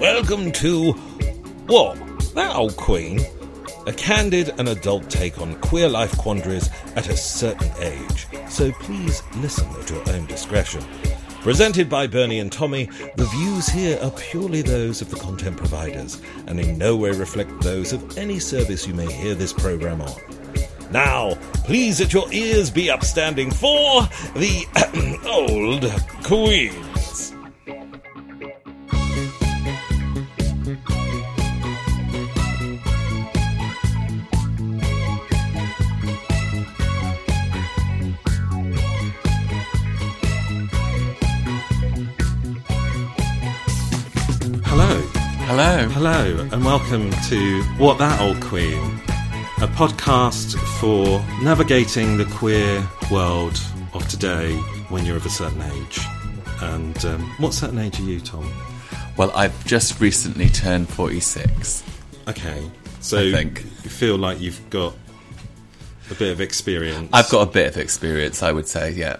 Welcome to What? That Old Queen? A candid and adult take on queer life quandaries at a certain age. So please listen at your own discretion. Presented by Bernie and Tommy, the views here are purely those of the content providers and in no way reflect those of any service you may hear this program on. Now, please let your ears be upstanding for the Old Queens. Hello. And welcome to What That Old Queen, a podcast for navigating the queer world of today when you're of a certain age. And um, what certain age are you, Tom? Well, I've just recently turned 46. Okay, so I think. you feel like you've got a bit of experience. I've got a bit of experience, I would say, yeah.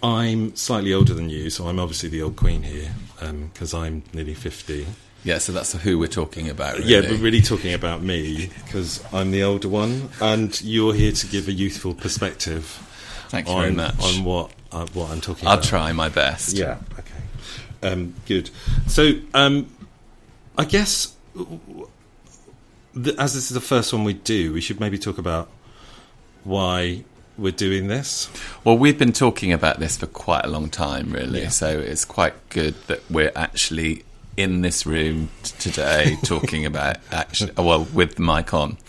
I'm slightly older than you, so I'm obviously the old queen here because I'm nearly 50. Yeah, so that's who we're talking about. Really. Yeah, but really talking about me because I'm the older one, and you're here to give a youthful perspective. Thank you on, very much. on what uh, what I'm talking about. I'll about. try my best. Yeah. Okay. Um, good. So, um, I guess as this is the first one we do, we should maybe talk about why we're doing this. Well, we've been talking about this for quite a long time, really. Yeah. So it's quite good that we're actually in this room t- today talking about actually, well, with the mic on.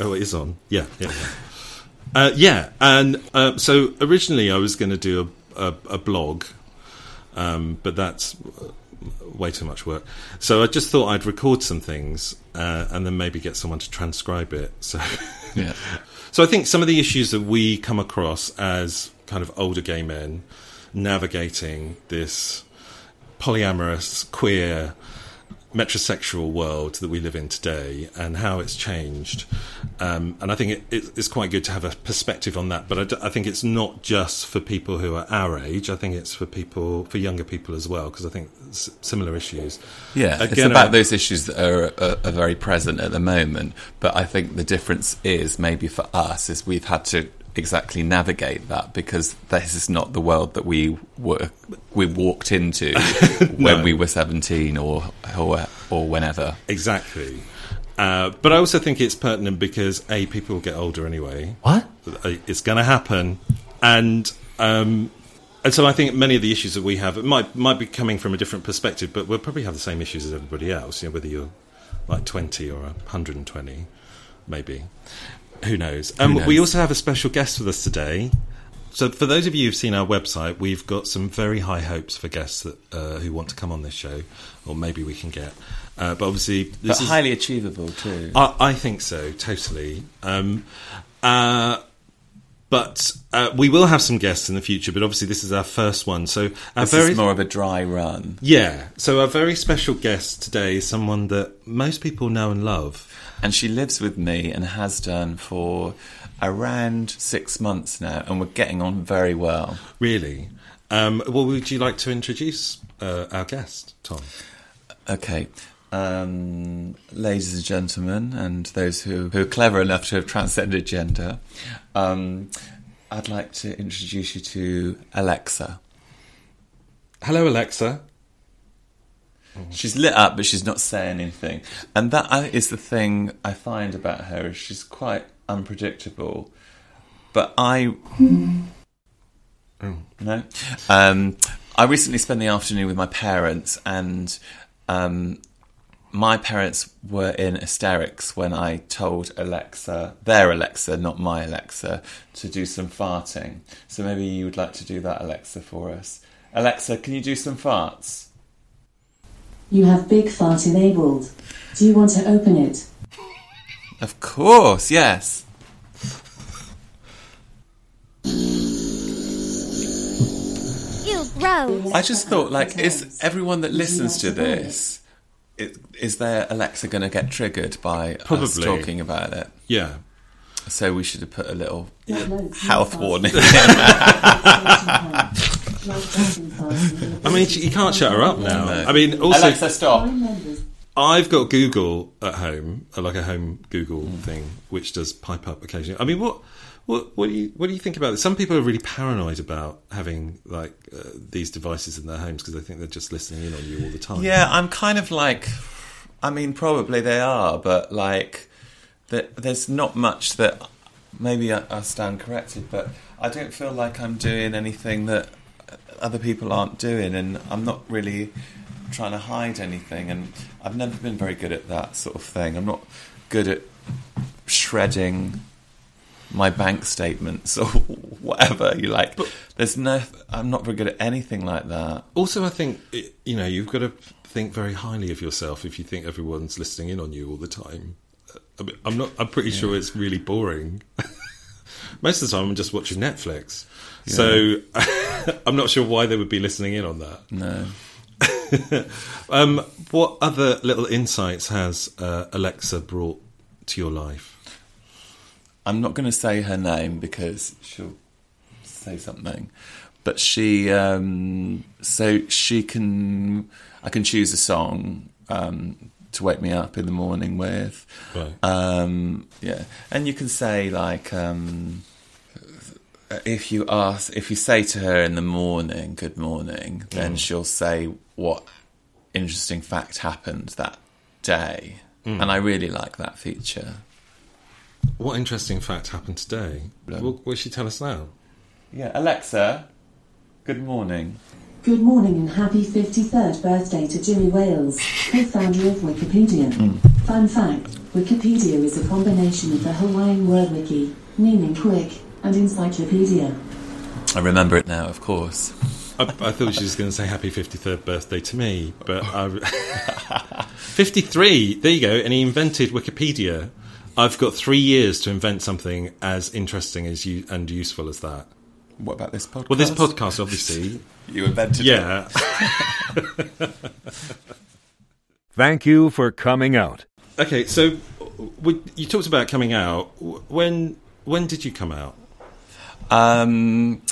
Oh, it is on. Yeah, yeah, yeah. Uh, yeah, and uh, so originally I was going to do a, a, a blog, um, but that's uh, way too much work. So I just thought I'd record some things uh, and then maybe get someone to transcribe it. So, Yeah. so I think some of the issues that we come across as kind of older gay men navigating this polyamorous, queer, metrosexual world that we live in today and how it's changed. Um, and I think it, it, it's quite good to have a perspective on that. But I, d- I think it's not just for people who are our age. I think it's for people, for younger people as well, because I think s- similar issues. Yeah, it's about I- those issues that are, are, are very present at the moment. But I think the difference is maybe for us is we've had to exactly navigate that because this is not the world that we were we walked into when we were seventeen or or, or whenever. Exactly. Uh, but I also think it's pertinent because a people get older anyway. What? Uh, It's going to happen, and um, and so I think many of the issues that we have it might might be coming from a different perspective, but we'll probably have the same issues as everybody else. You know, whether you're like twenty or hundred and twenty, maybe. Who knows? Um, knows? We also have a special guest with us today. So, for those of you who've seen our website, we've got some very high hopes for guests that uh, who want to come on this show, or maybe we can get. Uh, but obviously, this But is highly achievable too. I, I think so, totally. Um, uh, but uh, we will have some guests in the future. But obviously, this is our first one, so our this very is more of a dry run. yeah. So our very special guest today is someone that most people know and love. And she lives with me and has done for around six months now, and we're getting on very well. Really. Um, well, would you like to introduce uh, our guest, Tom? Okay. Um, ladies and gentlemen, and those who, who are clever enough to have transcended gender, um, I'd like to introduce you to Alexa. Hello, Alexa. She's lit up, but she's not saying anything. And that is the thing I find about her is she's quite unpredictable. But I No. Um, I recently spent the afternoon with my parents, and um, my parents were in hysterics when I told Alexa, their Alexa, not my Alexa, to do some farting. So maybe you would like to do that, Alexa, for us. Alexa, can you do some farts? You have Big Fart enabled. Do you want to open it? Of course, yes. You gross. I just thought, like, is everyone that listens to this, is, is their Alexa going to get triggered by us Probably. talking about it? Yeah. So we should have put a little health Fart. warning. I mean, you can't shut her up now. No. I mean, also, Alexa, stop. I've got Google at home, uh, like a home Google Hmm. thing, which does pipe up occasionally. I mean, what, what, what do you, what do you think about this? Some people are really paranoid about having like uh, these devices in their homes because they think they're just listening in on you all the time. Yeah, I'm kind of like, I mean, probably they are, but like, th- there's not much that maybe I, I stand corrected, but I don't feel like I'm doing anything that other people aren't doing, and I'm not really trying to hide anything, and I've never been very good at that sort of thing. I'm not good at shredding my bank statements or whatever you like. There's no, I'm not very good at anything like that. Also, I think it, you know you've got to think very highly of yourself if you think everyone's listening in on you all the time. I mean, I'm not. I'm pretty sure it's really boring. Most of the time, I'm just watching Netflix, so I'm not sure why they would be listening in on that. No. Um, what other little insights has uh, Alexa brought to your life? I'm not going to say her name because she'll say something. But she, um, so she can, I can choose a song um, to wake me up in the morning with. Right. Um, yeah, and you can say like, um, Uh, if you ask, if you say to her in the morning, "Good morning," then mm. she'll say what interesting fact happened that day, mm. and I really like that feature. What interesting fact happened today? Blah. What will she tell us now? Yeah, Alexa. Good morning. Good morning and happy 53rd birthday to Jimmy Wales, co-founder of Wikipedia. Hmm. Fun fact, Wikipedia is a combination of the Hawaiian word wiki, meaning quick, and encyclopedia. I remember it now, of course. I, I thought she was going to say happy 53rd birthday to me, but I, 53, there you go, and he invented Wikipedia. I've got three years to invent something as interesting as you and useful as that. What about this podcast? Well, this podcast, obviously, You invented it. yeah. Thank you for coming out. Okay, so we, you talked about coming out. When when did you come out? Um,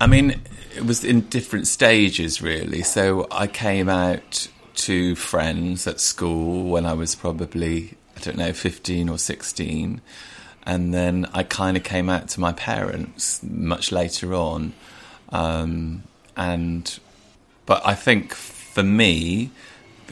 I mean, it was in different stages, really. So I came out to friends at school when I was probably, I don't know, 15 or 16. And then I kind of came out to my parents much later on. Um, and, but I think for me,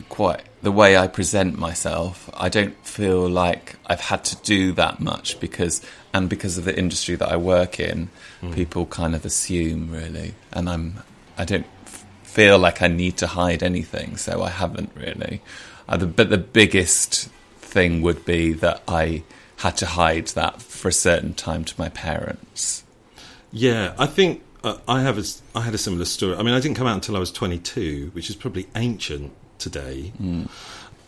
quite the way I present myself, I don't feel like I've had to do that much because, and because of the industry that I work in, people kind of assume really, and I'm, I don't f- feel like I need to hide anything, so I haven't really. Uh, the, but the biggest thing would be that I had to hide that for a certain time to my parents. Yeah, I think uh, I have. A, I had a similar story. I mean, I didn't come out until I was 22, which is probably ancient today.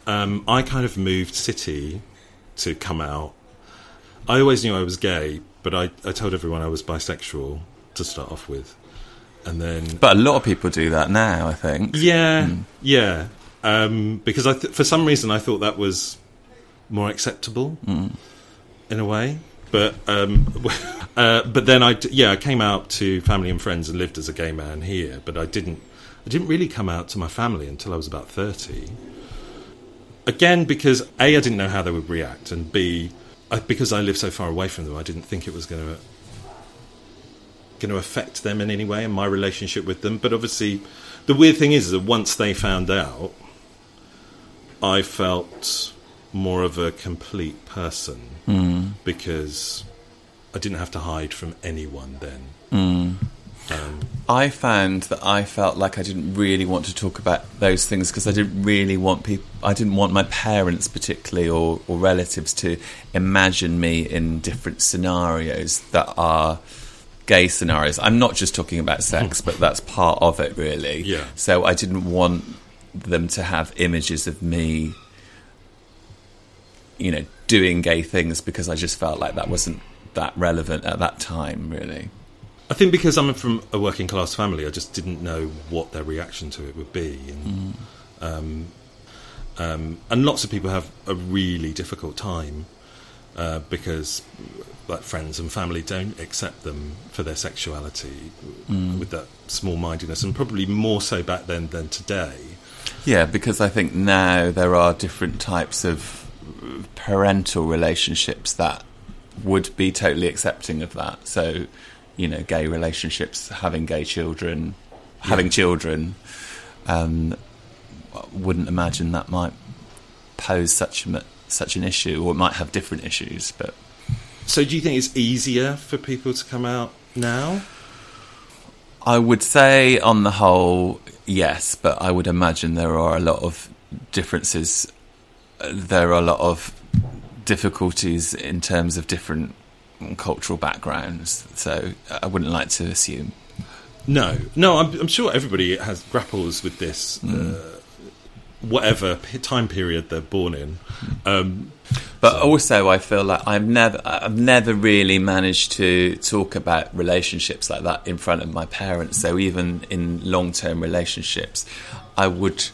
Um, I kind of moved city to come out. I always knew I was gay, but I, I told everyone I was bisexual to start off with, and then But a lot of people do that now, I think. yeah, yeah, um, because I th- for some reason I thought that was more acceptable in a way. But um, uh, but then I d- yeah I came out to family and friends and lived as a gay man here. But I didn't I didn't really come out to my family until I was about thirty. Again, because a I didn't know how they would react, and b I, because I live so far away from them, I didn't think it was going to going to affect them in any way in my relationship with them. But obviously, the weird thing is that once they found out, I felt more of a complete person mm. because I didn't have to hide from anyone then. Mm. Um, I found that I felt like I didn't really want to talk about those things because I didn't really want people. I didn't want my parents, particularly, or, or relatives, to imagine me in different scenarios that are gay scenarios. I'm not just talking about sex, but that's part of it, really. Yeah. So I didn't want them to have images of me, you know, doing gay things because I just felt like that wasn't that relevant at that time, really. I think because I'm from a working class family, I just didn't know what their reaction to it would be, and um, um, and lots of people have a really difficult time uh, because like friends and family don't accept them for their sexuality Mm. with that small mindedness, and probably more so back then than today. Yeah, because I think now there are different types of parental relationships that would be totally accepting of that. So, you know, gay relationships, having gay children, having children, um, wouldn't imagine that might pose such a, such an issue, or it might have different issues. But So, do you think it's easier for people to come out now? I would say, on the whole, yes, but I would imagine there are a lot of differences. There are a lot of difficulties in terms of different cultural backgrounds. So I wouldn't like to assume. No, no. I'm, I'm sure everybody has grapples with this, uh, whatever time period they're born in. Um, But also, I feel like I've never, I've never really managed to talk about relationships like that in front of my parents. So even in long-term relationships, I would,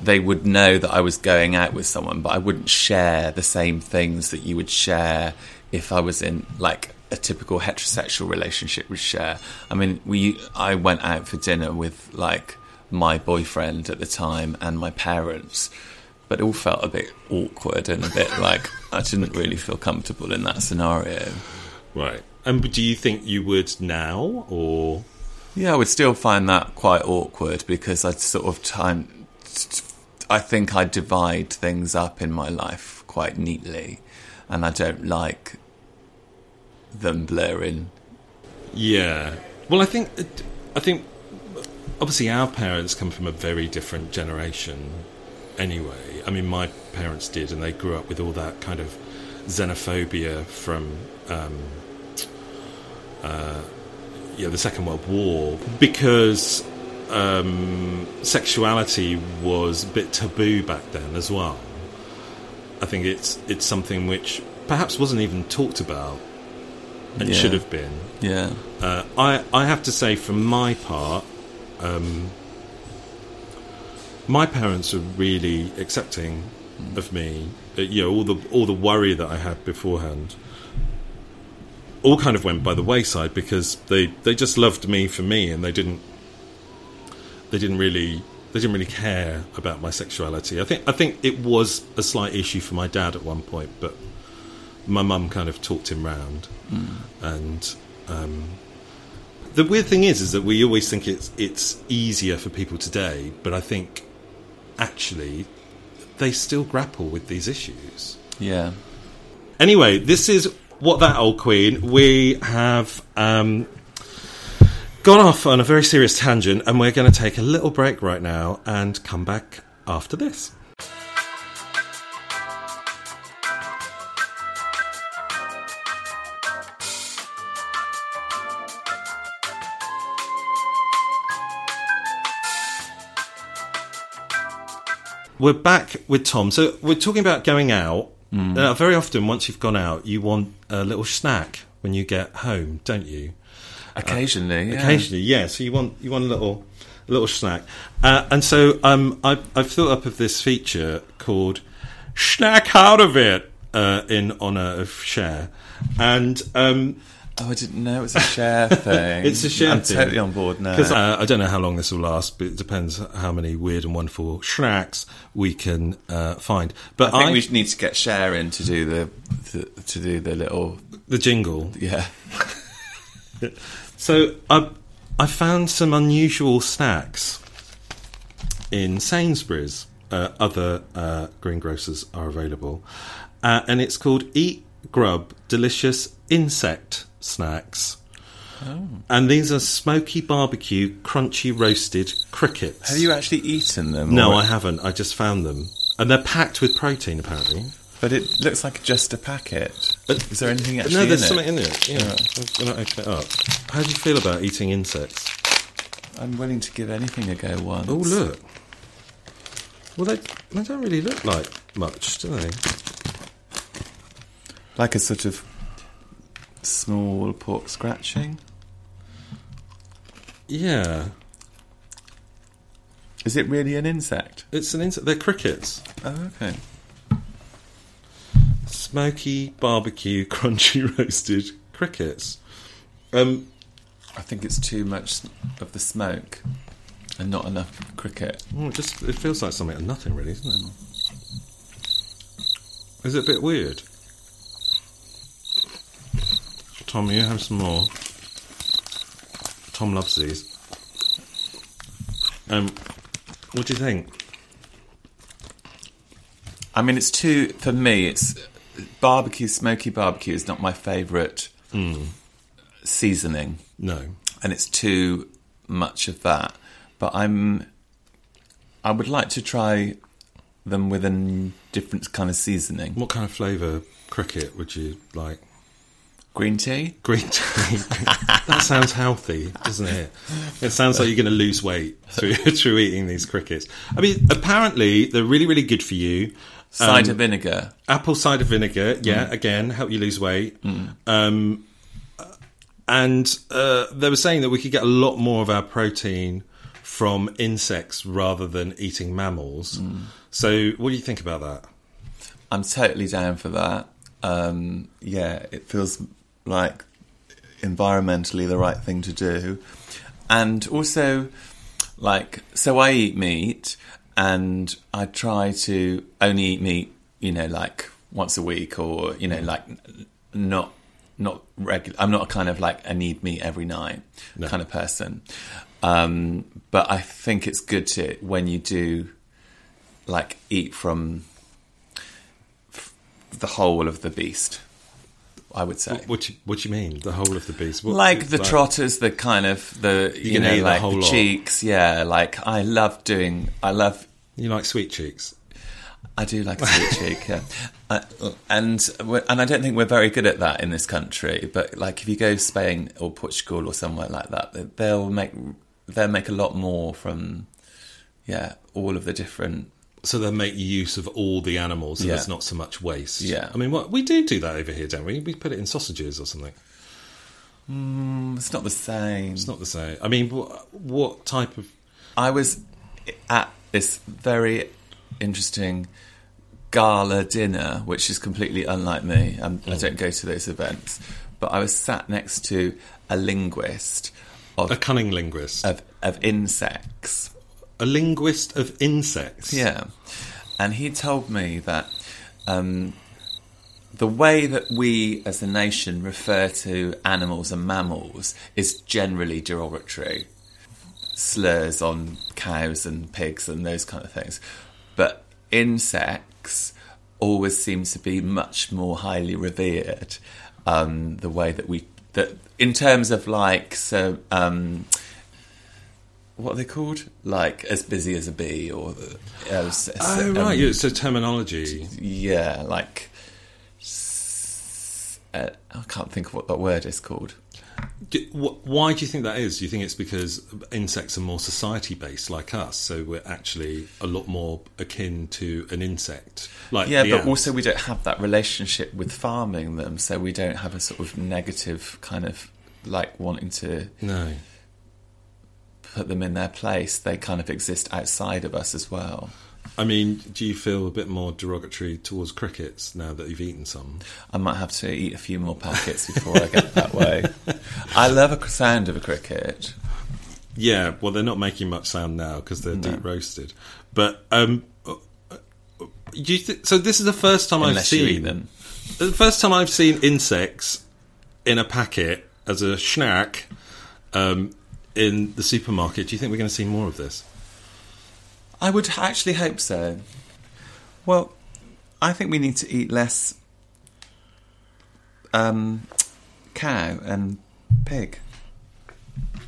they would know that I was going out with someone, but I wouldn't share the same things that you would share if I was in like a typical heterosexual relationship would share. I mean, we, I went out for dinner with like my boyfriend at the time and my parents but it all felt a bit awkward and a bit like I didn't really feel comfortable in that scenario. right. And do you think you would now, or Yeah, I would still find that quite awkward because I'd sort of time. I think I divide things up in my life quite neatly, and I don't like them blurring. yeah? Well, I think, I think, obviously, our parents come from a very different generation. Anyway, I mean, my parents did, and they grew up with all that kind of xenophobia from. Um, uh, yeah, the Second World War because um, sexuality was a bit taboo back then as well. I think it's it's something which perhaps wasn't even talked about and Yeah. should have been. Yeah, Uh, I I have to say, for my part, um, my parents were really accepting of me. Uh, you know, all the all the worry that I had beforehand, all kind of went by the wayside because they they just loved me for me, and they didn't they didn't really they didn't really care about my sexuality. I think I think it was a slight issue for my dad at one point, but my mum kind of talked him round, and um, the weird thing is, is that we always think it's it's easier for people today, but I think actually they still grapple with these issues. yeah. Anyway, this is what that old queen. We have um, gone off on a very serious tangent, and we're going to take a little break right now and come back after this. We're back with Tom. So we're talking about going out. Uh, very often, once you've gone out, you want a little snack when you get home, don't you? Occasionally, yeah. Occasionally, yeah. So you want you want a little a little snack, uh, and so um, I, I've thought up of this feature called "Snack Out of It" uh, in honor of Cher, and um, Oh, I didn't know it was a Cher thing. it's a Cher. I'm thing. totally on board now. Because uh, I don't know how long this will last, but it depends how many weird and wonderful snacks we can uh, find. But I think I- we need to get Cher in to do the, the to do the little the jingle. yeah. So I I found some unusual snacks in Sainsbury's. Uh, other uh, greengrocers are available, uh, and it's called Eat Grub Delicious Insect Snacks. Oh. And these are smoky barbecue, crunchy roasted crickets. Have you actually eaten them? No, I haven't. I just found them. And they're packed with protein, apparently. But it looks like just a packet. But- Is there anything actually no, in there's it? something in it. Yeah. I'm going to open it up. How do you feel about eating insects? I'm willing to give anything a go once. Oh, look. Well, they, they don't really look like much, do they? Like a sort of small pork scratching. Yeah. Is it really an insect? It's an insect. They're crickets. Oh, okay. Smoky, barbecue, crunchy roasted crickets. Um, I think it's too much of the smoke and not enough cricket. well, it just it feels like something and nothing really, isn't it? Is it a bit weird? Tom, you have some more. Tom loves these. Um, what do you think? I mean, it's too for me. It's barbecue, smoky barbecue is not my favourite hmm. seasoning, No. and it's too much of that. But I'm, I would like to try them with a different kind of seasoning. What kind of flavour cricket would you like? Green tea. Green tea. that sounds healthy, doesn't it? It sounds like you're going to lose weight through through eating these crickets. I mean, apparently they're really, really good for you. Cider Um, vinegar. Apple cider vinegar, yeah, again, help you lose weight. Um, and uh, they were saying that we could get a lot more of our protein from insects rather than eating mammals. So, what do you think about that? I'm totally down for that. Um, yeah, it feels like environmentally the right thing to do. And also, like, so I eat meat and I try to only eat meat, you know, like once a week or, you know, like not. Not regular. I'm not a kind of like I need meat every night kind of person. Um, but I think it's good to when you do like eat from the whole of the beast. I would say, What do you, what do you mean? The whole of the beast? What, like the trotters, the kind of the you, can know the like whole the lot. cheeks. Yeah, like I love doing. I love. You like sweet cheeks? I do like a sweet cheek. Yeah, uh, and and I don't think we're very good at that in this country. But like if you go Spain or Portugal or somewhere like that, they'll make they'll make a lot more from yeah all of the different So they make use of all the animals, so Yeah. there's not so much waste. Yeah. I mean, what we do do that over here, don't we? We put it in sausages or something. It's not the same. It's not the same. I mean, what, what type of? I was at this very interesting gala dinner, which is completely unlike me. Um, I don't go to those events, but I was sat next to a linguist of A cunning linguist, of, of insects. A linguist of insects. Yeah, and he told me that. Um, the way that we as a nation refer to animals and mammals is generally derogatory. Slurs on cows and pigs and those kind of things. But insects always seem to be much more highly revered. Um, the way that we, that in terms of like, so, um, what are they called? Like as busy as a bee, or uh, as, as- Oh um, right, yeah, so terminology. yeah, like uh, I can't think of what that word is called. Do, wh- why do you think that is? Do you think it's because insects are more society based like us, so we're actually a lot more akin to an insect? Like Yeah, but ant? also we don't have that relationship with farming them, so we don't have a sort of negative kind of like wanting to no. Put them in their place. They kind of exist outside of us as well. I mean, do you feel a bit more derogatory towards crickets now that you've eaten some? I might have to eat a few more packets before I get that way. I love a sound of a cricket. Yeah, well, they're not making much sound now because they're deep roasted. But um, uh, uh, do you th- so this is the first time I've seen them. The first time I've seen insects in a packet as a snack um, in the supermarket. Do you think we're going to see more of this? I would actually hope so. Well, I think we need to eat less um, cow and pig.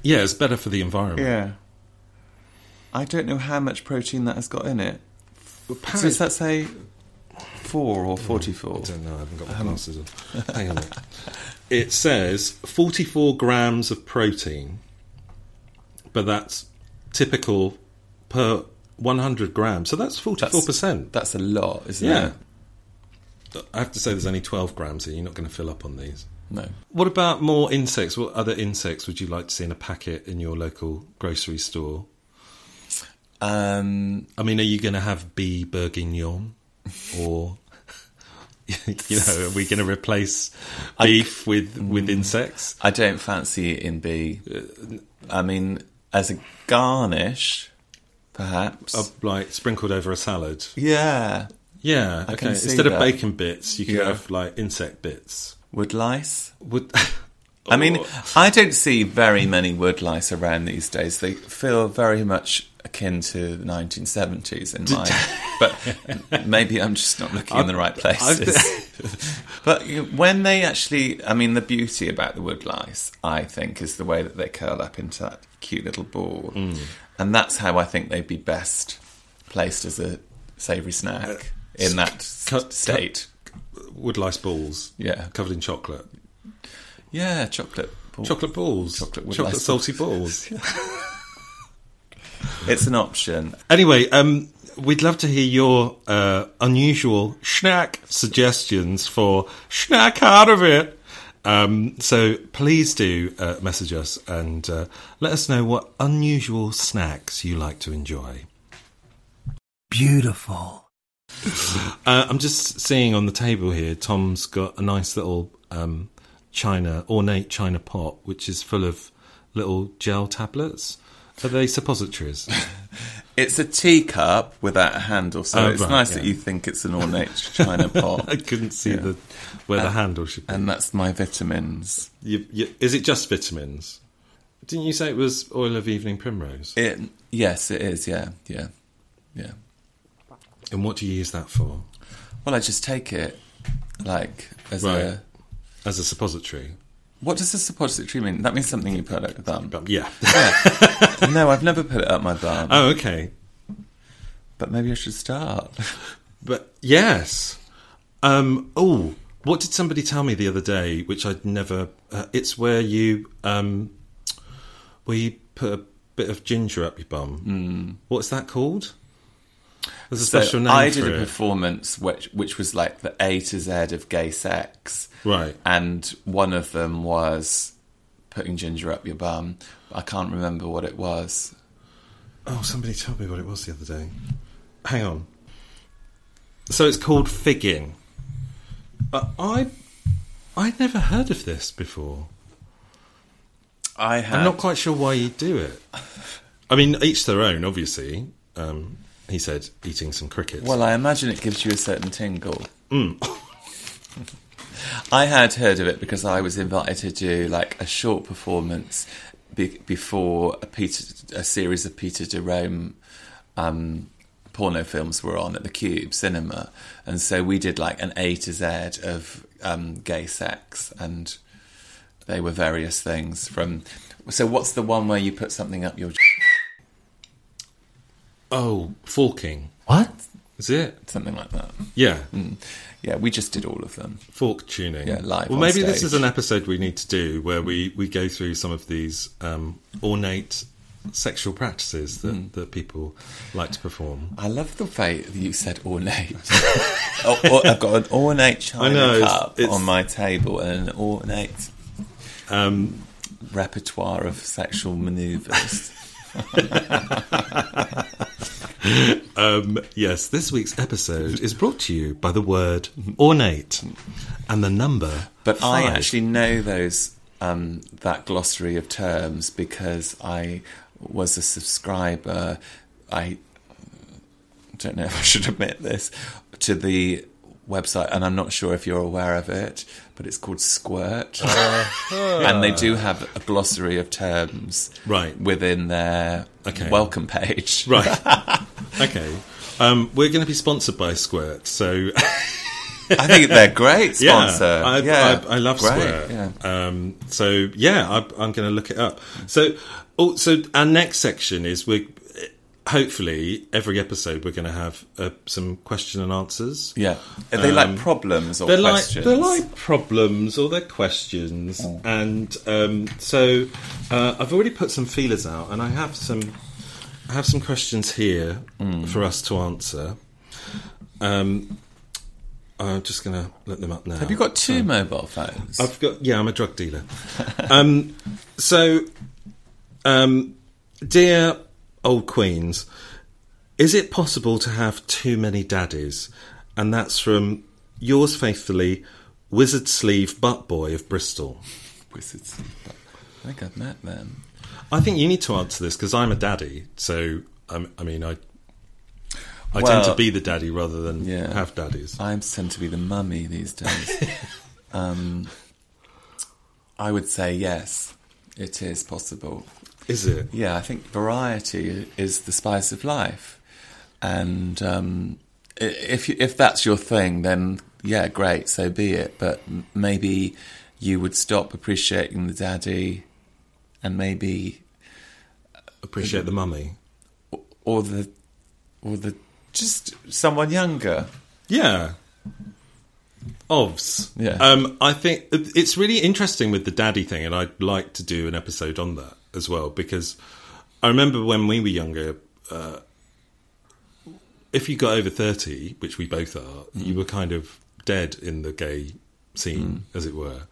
Yeah, it's better for the environment. Yeah. I don't know how much protein that has got in it. Apparently- Does that say four or forty-four? I don't know. I haven't got my glasses on. Hang on. It says 44 grams of protein, but that's typical per 100 grams. So that's 44%. That's a lot, isn't it? yeah. it? I have to say there's only 12 grams here. You're not going to fill up on these. No. What about more insects? What other insects would you like to see in a packet in your local grocery store? Um, I mean, are you going to have bee bourguignon? Or, you know, are we going to replace beef with, with insects? I don't fancy it in bee. I mean, as a garnish, perhaps. Uh, like sprinkled over a salad? yeah. Yeah, I okay. Instead of that. bacon bits, you could Yeah. have like insect bits. Wood lice. Wood. I mean, Oh. I don't see very many wood lice around these days. They feel very much akin to the 1970s in my. but maybe I'm just not looking in the right places. but when they actually, I mean, the beauty about the wood lice, I think, is the way that they curl up into that cute little ball. Mm. And that's how I think they'd be best placed as a savoury snack in that s- cut- state. wood lice balls, Yeah. covered in chocolate. Yeah, chocolate. ball. Chocolate balls, Chocolate wood chocolate lice salty balls. balls. It's an option. Anyway, um, we'd love to hear your uh, unusual snack suggestions for snack out of it. Um, so please do uh, message us and uh, let us know what unusual snacks you like to enjoy. Beautiful. Uh, I'm just seeing on the table here, Tom's got a nice little um, china, ornate china pot, which is full of little gel tablets. Are they suppositories? It's a teacup without a handle, so Oh, it's right, nice yeah. that you think it's an ornate china pot. I couldn't see Yeah. the where the handle should be. And that's my vitamins. You, you, is it just vitamins? Didn't you say it was oil of evening primrose? It yes, it is. Yeah, yeah, yeah. And what do you use that for? Well, I just take it like as Right. a. As a suppository? What does a suppository mean? That means something you put up your bum. Yeah. Yeah. no, I've never put it up my bum. Oh, okay. But maybe I should start. But yes. Um, oh, what did somebody tell me the other day, which I'd never. Uh, it's where you um, where you put a bit of ginger up your bum. What's that called? There's a So special name I did a it. performance which which was like the A to Z of gay sex. Right. And one of them was putting ginger up your bum. I can't remember what it was. Oh, somebody told me what it was the other day. Hang on. So it's called figging. Uh, I I'd never heard of this before. I have I'm not quite sure why you do it. I mean, each their own, obviously. Um, he said, eating some crickets. Well, I imagine it gives you a certain tingle. Mm. I had heard of it because I was invited to do like a short performance be- before a Peter, a series of Peter Jerome um, porno films were on at the Cube Cinema, and so we did like an A to Z of um, gay sex, and they were various things from. So, what's the one where you put something up your? Oh, forking. What? Is it? Something like that. Yeah. Mm. Yeah, we just did all of them. Fork tuning. Yeah, live Well, maybe this is an episode we need to do where we, we go through some of these um, ornate sexual practices that, Mm. that people like to perform. I love the way that you said ornate. oh, oh, I've got an ornate china know, it's- cup it's- on my table and an ornate Um, repertoire of sexual manoeuvres. um, yes, this week's episode is brought to you by the word ornate and the number. But I actually know those um, that glossary of terms because I was a subscriber. I don't know if I should admit this to the website, and I'm not sure if you're aware of it, but it's called Squirt, and they do have a glossary of terms Right. within their Okay. welcome page. Right. okay. Um, we're going to be sponsored by Squirt, so I think they're great Yeah, sponsor. I, yeah, I, I love great, Square. Yeah. Um, so yeah, I, I'm going to look it up. So, oh, so our next section is we. Hopefully, every episode we're going to have uh, some question and answers. Yeah. Are they Um, like problems or they're questions? like they're like problems or they're questions, and um, so uh, I've already put some feelers out, and I have some I have some questions here for us to answer. Um, I'm just going to let them up now. Have you got two mobile phones? I've got yeah, I'm a drug dealer. um, so, um, dear old queens, is it possible to have too many daddies? And that's from yours faithfully, Wizard Sleeve Butt Boy of Bristol. Wizard Sleeve Butt- I think I've met them. I think you need to answer this because I'm a daddy. So, um, I mean, I I tend to be the daddy rather than yeah. have daddies. I tend to be the mummy these days. um, I would say yes, it is possible. Is it? Yeah, I think variety is the spice of life, and um, if you, if that's your thing, then yeah, great, so be it. But maybe you would stop appreciating the daddy, and maybe Appreciate the mummy. or the or the just someone younger. Yeah. Ovs. Yeah. Um, I think it's really interesting with the daddy thing, and I'd like to do an episode on that as well because I remember when we were younger, uh, if you got over 30, which we both are, you were kind of dead in the gay scene, as it were.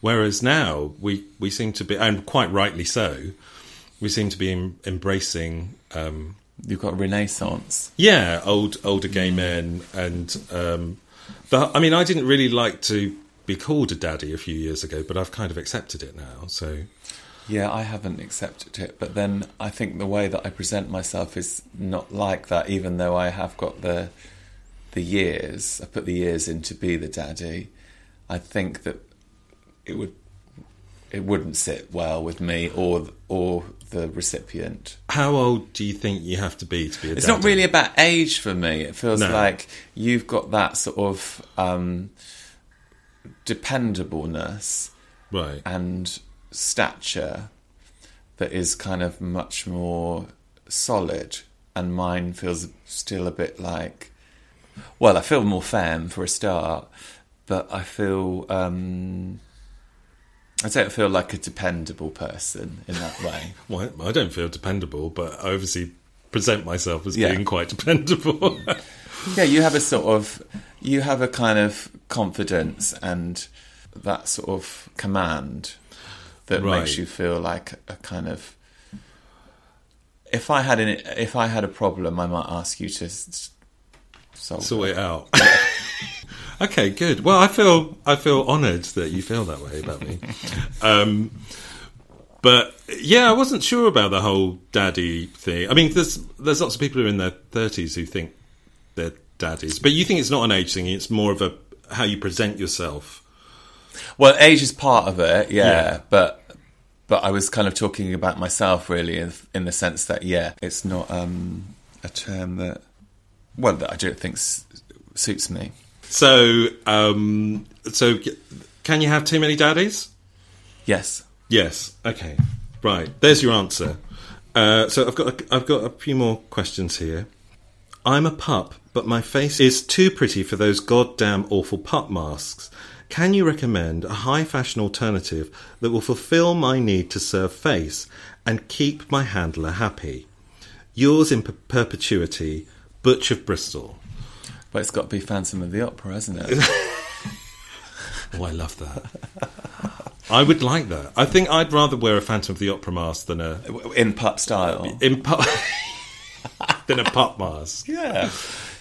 Whereas now, we, we seem to be, and quite rightly so, we seem to be em- embracing. Um, You've got a renaissance. yeah, old older gay men, and um, the, I mean, I didn't really like to be called a daddy a few years ago, but I've kind of accepted it now. So Yeah, I haven't accepted it, but then I think the way that I present myself is not like that. Even though I have got the the years, I put the years in to be the daddy. I think that it would it wouldn't sit well with me or or the recipient. how old do you think you have to be to be a daddy? It's daddy? not really about age for me. It feels No. like you've got that sort of um, dependableness right. and stature that is kind of much more solid, and mine feels still a bit like. Well, I feel more femme for a start, but I feel. Um, I don't feel like a dependable person in that way. Well, I don't feel dependable, but I obviously present myself as Yeah. being quite dependable. yeah, you have a sort of, you have a kind of confidence and that sort of command that Right. makes you feel like a kind of. If I had an, if I had a problem, I might ask you to solve sort it. it out. okay, good. Well, I feel I feel honoured that you feel that way about me. Um, but yeah, I wasn't sure about the whole daddy thing. I mean, there's there's lots of people who are in their thirties who think they're daddies, but you think it's not an age thing. It's more of a how you present yourself. Well, age is part of it, yeah, Yeah. but but I was kind of talking about myself really in, in the sense that yeah, it's not um, a term that well that I don't think s- suits me. So, um, so can you have too many daddies? Yes. Yes. Okay. Right. There's your answer. Uh, so I've got a, I've got a few more questions here. I'm a pup, but my face is too pretty for those goddamn awful pup masks. Can you recommend a high fashion alternative that will fulfill my need to serve face and keep my handler happy? Yours in per- perpetuity, Butch of Bristol. But it's got to be Phantom of the Opera, hasn't it? Oh, I love that. I would like that. I think I'd rather wear a Phantom of the Opera mask than a in pup style. in pup than a pup mask. Yeah.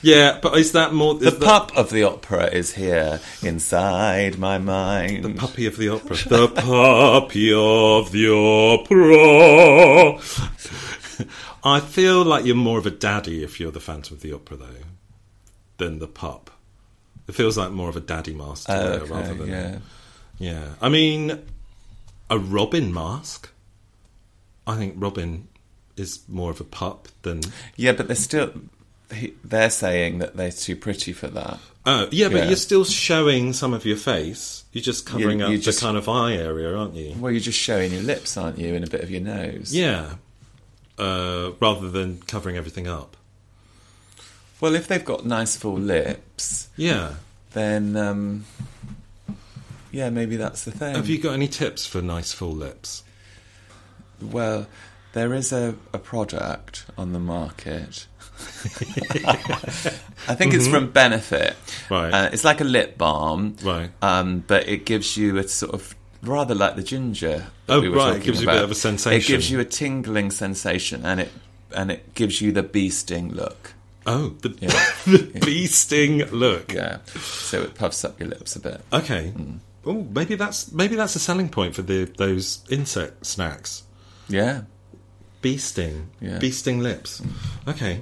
Yeah, but is that more The that pup of the opera is here inside my mind. the puppy of the opera? the puppy of the opera. I feel like you're more of a daddy if you're the Phantom of the Opera, though, than the pup. It feels like more of a daddy mask Oh, okay, rather than yeah. yeah. I mean, a Robin mask. I think Robin is more of a pup than Yeah, but they're still he, they're saying that they're too pretty for that. Oh, yeah, but Yeah. you're still showing some of your face. You're just covering You- up just- the kind of eye area, aren't you? Well, you're just showing your lips, aren't you, and a bit of your nose. Yeah. Uh, rather than covering everything up. Well, if they've got nice full lips, Yeah. then um, yeah, maybe that's the thing. Have you got any tips for nice full lips? Well, there is a, a product on the market. I think it's from Benefit. Mm-hmm. Right. Uh, it's like a lip balm. Right. Um, but it gives you a sort of rather like the ginger. Oh, we right, it gives you a bit of a sensation. It gives you a tingling sensation, and it and it gives you the bee sting look. Oh, the, Yeah. the bee sting look. Yeah. So it puffs up your lips a bit. Okay. Mm. Oh, maybe that's maybe that's a selling point for the those insect snacks. Yeah. Bee sting. Yeah. Bee sting lips. Okay.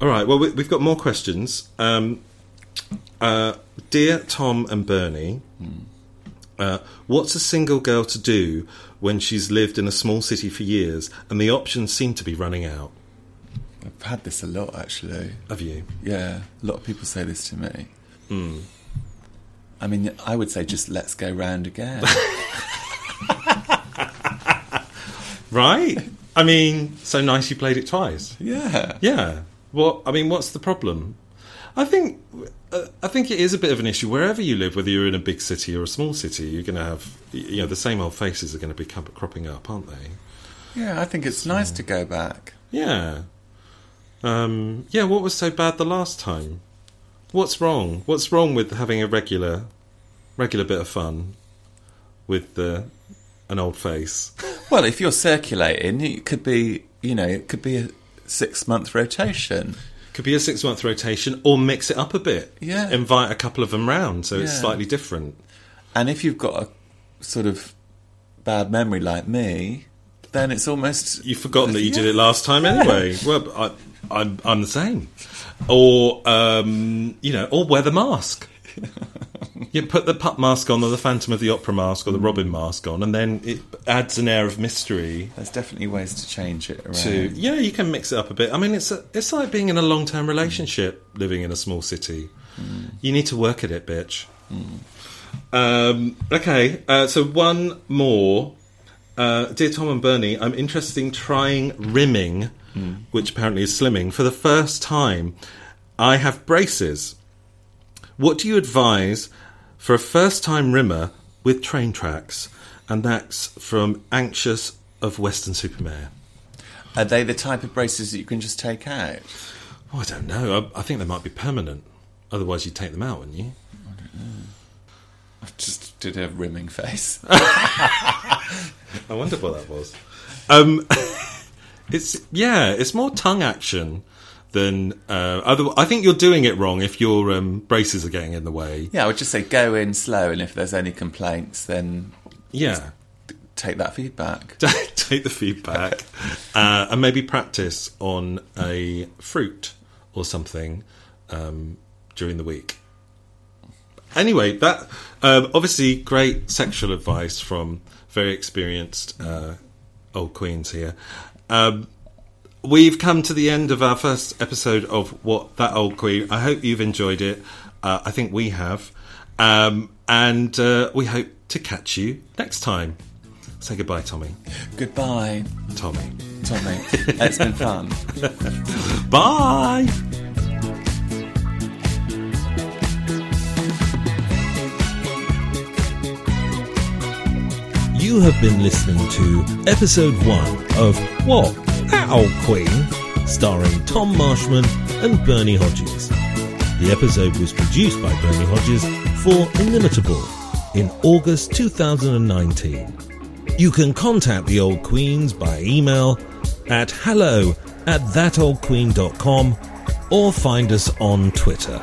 All right. Well, we, we've got more questions. Um, uh, dear Tom and Bernie, uh, what's a single girl to do when she's lived in a small city for years and the options seem to be running out? I've had this a lot actually. Have you? Yeah, a lot of people say this to me. Hmm. I mean, I would say just let's go round again. Right. I mean, so nice you played it twice. yeah. Yeah. Well, I mean, what's the problem? I think uh, I think it is a bit of an issue wherever you live, whether you're in a big city or a small city. You're going to have, you know, the same old faces are going to be cropping up, aren't they? Yeah, I think it's nice to go back. Yeah. Um, yeah. What was so bad the last time? What's wrong? What's wrong with having a regular, regular bit of fun with the an old face? Well, if you're circulating, it could be, you know, it could be a six month rotation. Could be a six month rotation, or mix it up a bit. Yeah. Invite a couple of them round, so it's slightly different. And if you've got a sort of bad memory like me, then it's almost. You've forgotten that you did it last time anyway. Well, I, I'm, I'm the same. Or, um, you know, or wear the mask. you put the pup mask on, or the Phantom of the Opera mask, or the Robin mask on, and then it adds an air of mystery. There's definitely ways to change it around. To yeah, you can mix it up a bit. I mean, it's a, it's like being in a long term relationship, living in a small city. You need to work at it, bitch. Um, okay, uh, so one more. Uh, Dear Tom and Bernie, I'm interested in trying rimming, which apparently is slimming, for the first time. I have braces. What do you advise for a first time rimmer with train tracks? And that's from Anxious of Weston-super-Mare. Are they the type of braces that you can just take out? Oh, I don't know. I, I think they might be permanent. Otherwise, you'd take them out, wouldn't you? I just did a rimming face. I wonder what that was. Um, it's yeah, it's more tongue action than uh, other. I think you're doing it wrong if your um, braces are getting in the way. yeah, I would just say go in slow, and if there's any complaints, then Yeah, take that feedback. take the feedback uh, and maybe practice on a fruit or something um, during the week. Anyway, that um, obviously great sexual advice from very experienced uh, old queens here. Um, we've come to the end of our first episode of What That Old Queen. I hope you've enjoyed it. Uh, I think we have. Um, and uh, we hope to catch you next time. Say goodbye, Tommy. Goodbye, Tommy. Tommy. it's been fun. Bye. You have been listening to episode one of What? That Old Queen, starring Tom Marshman and Bernie Hodges. The episode was produced by Bernie Hodges for Inimitable in August 2019. You can contact the Old Queens by email at hello at thatoldqueen.com or find us on Twitter.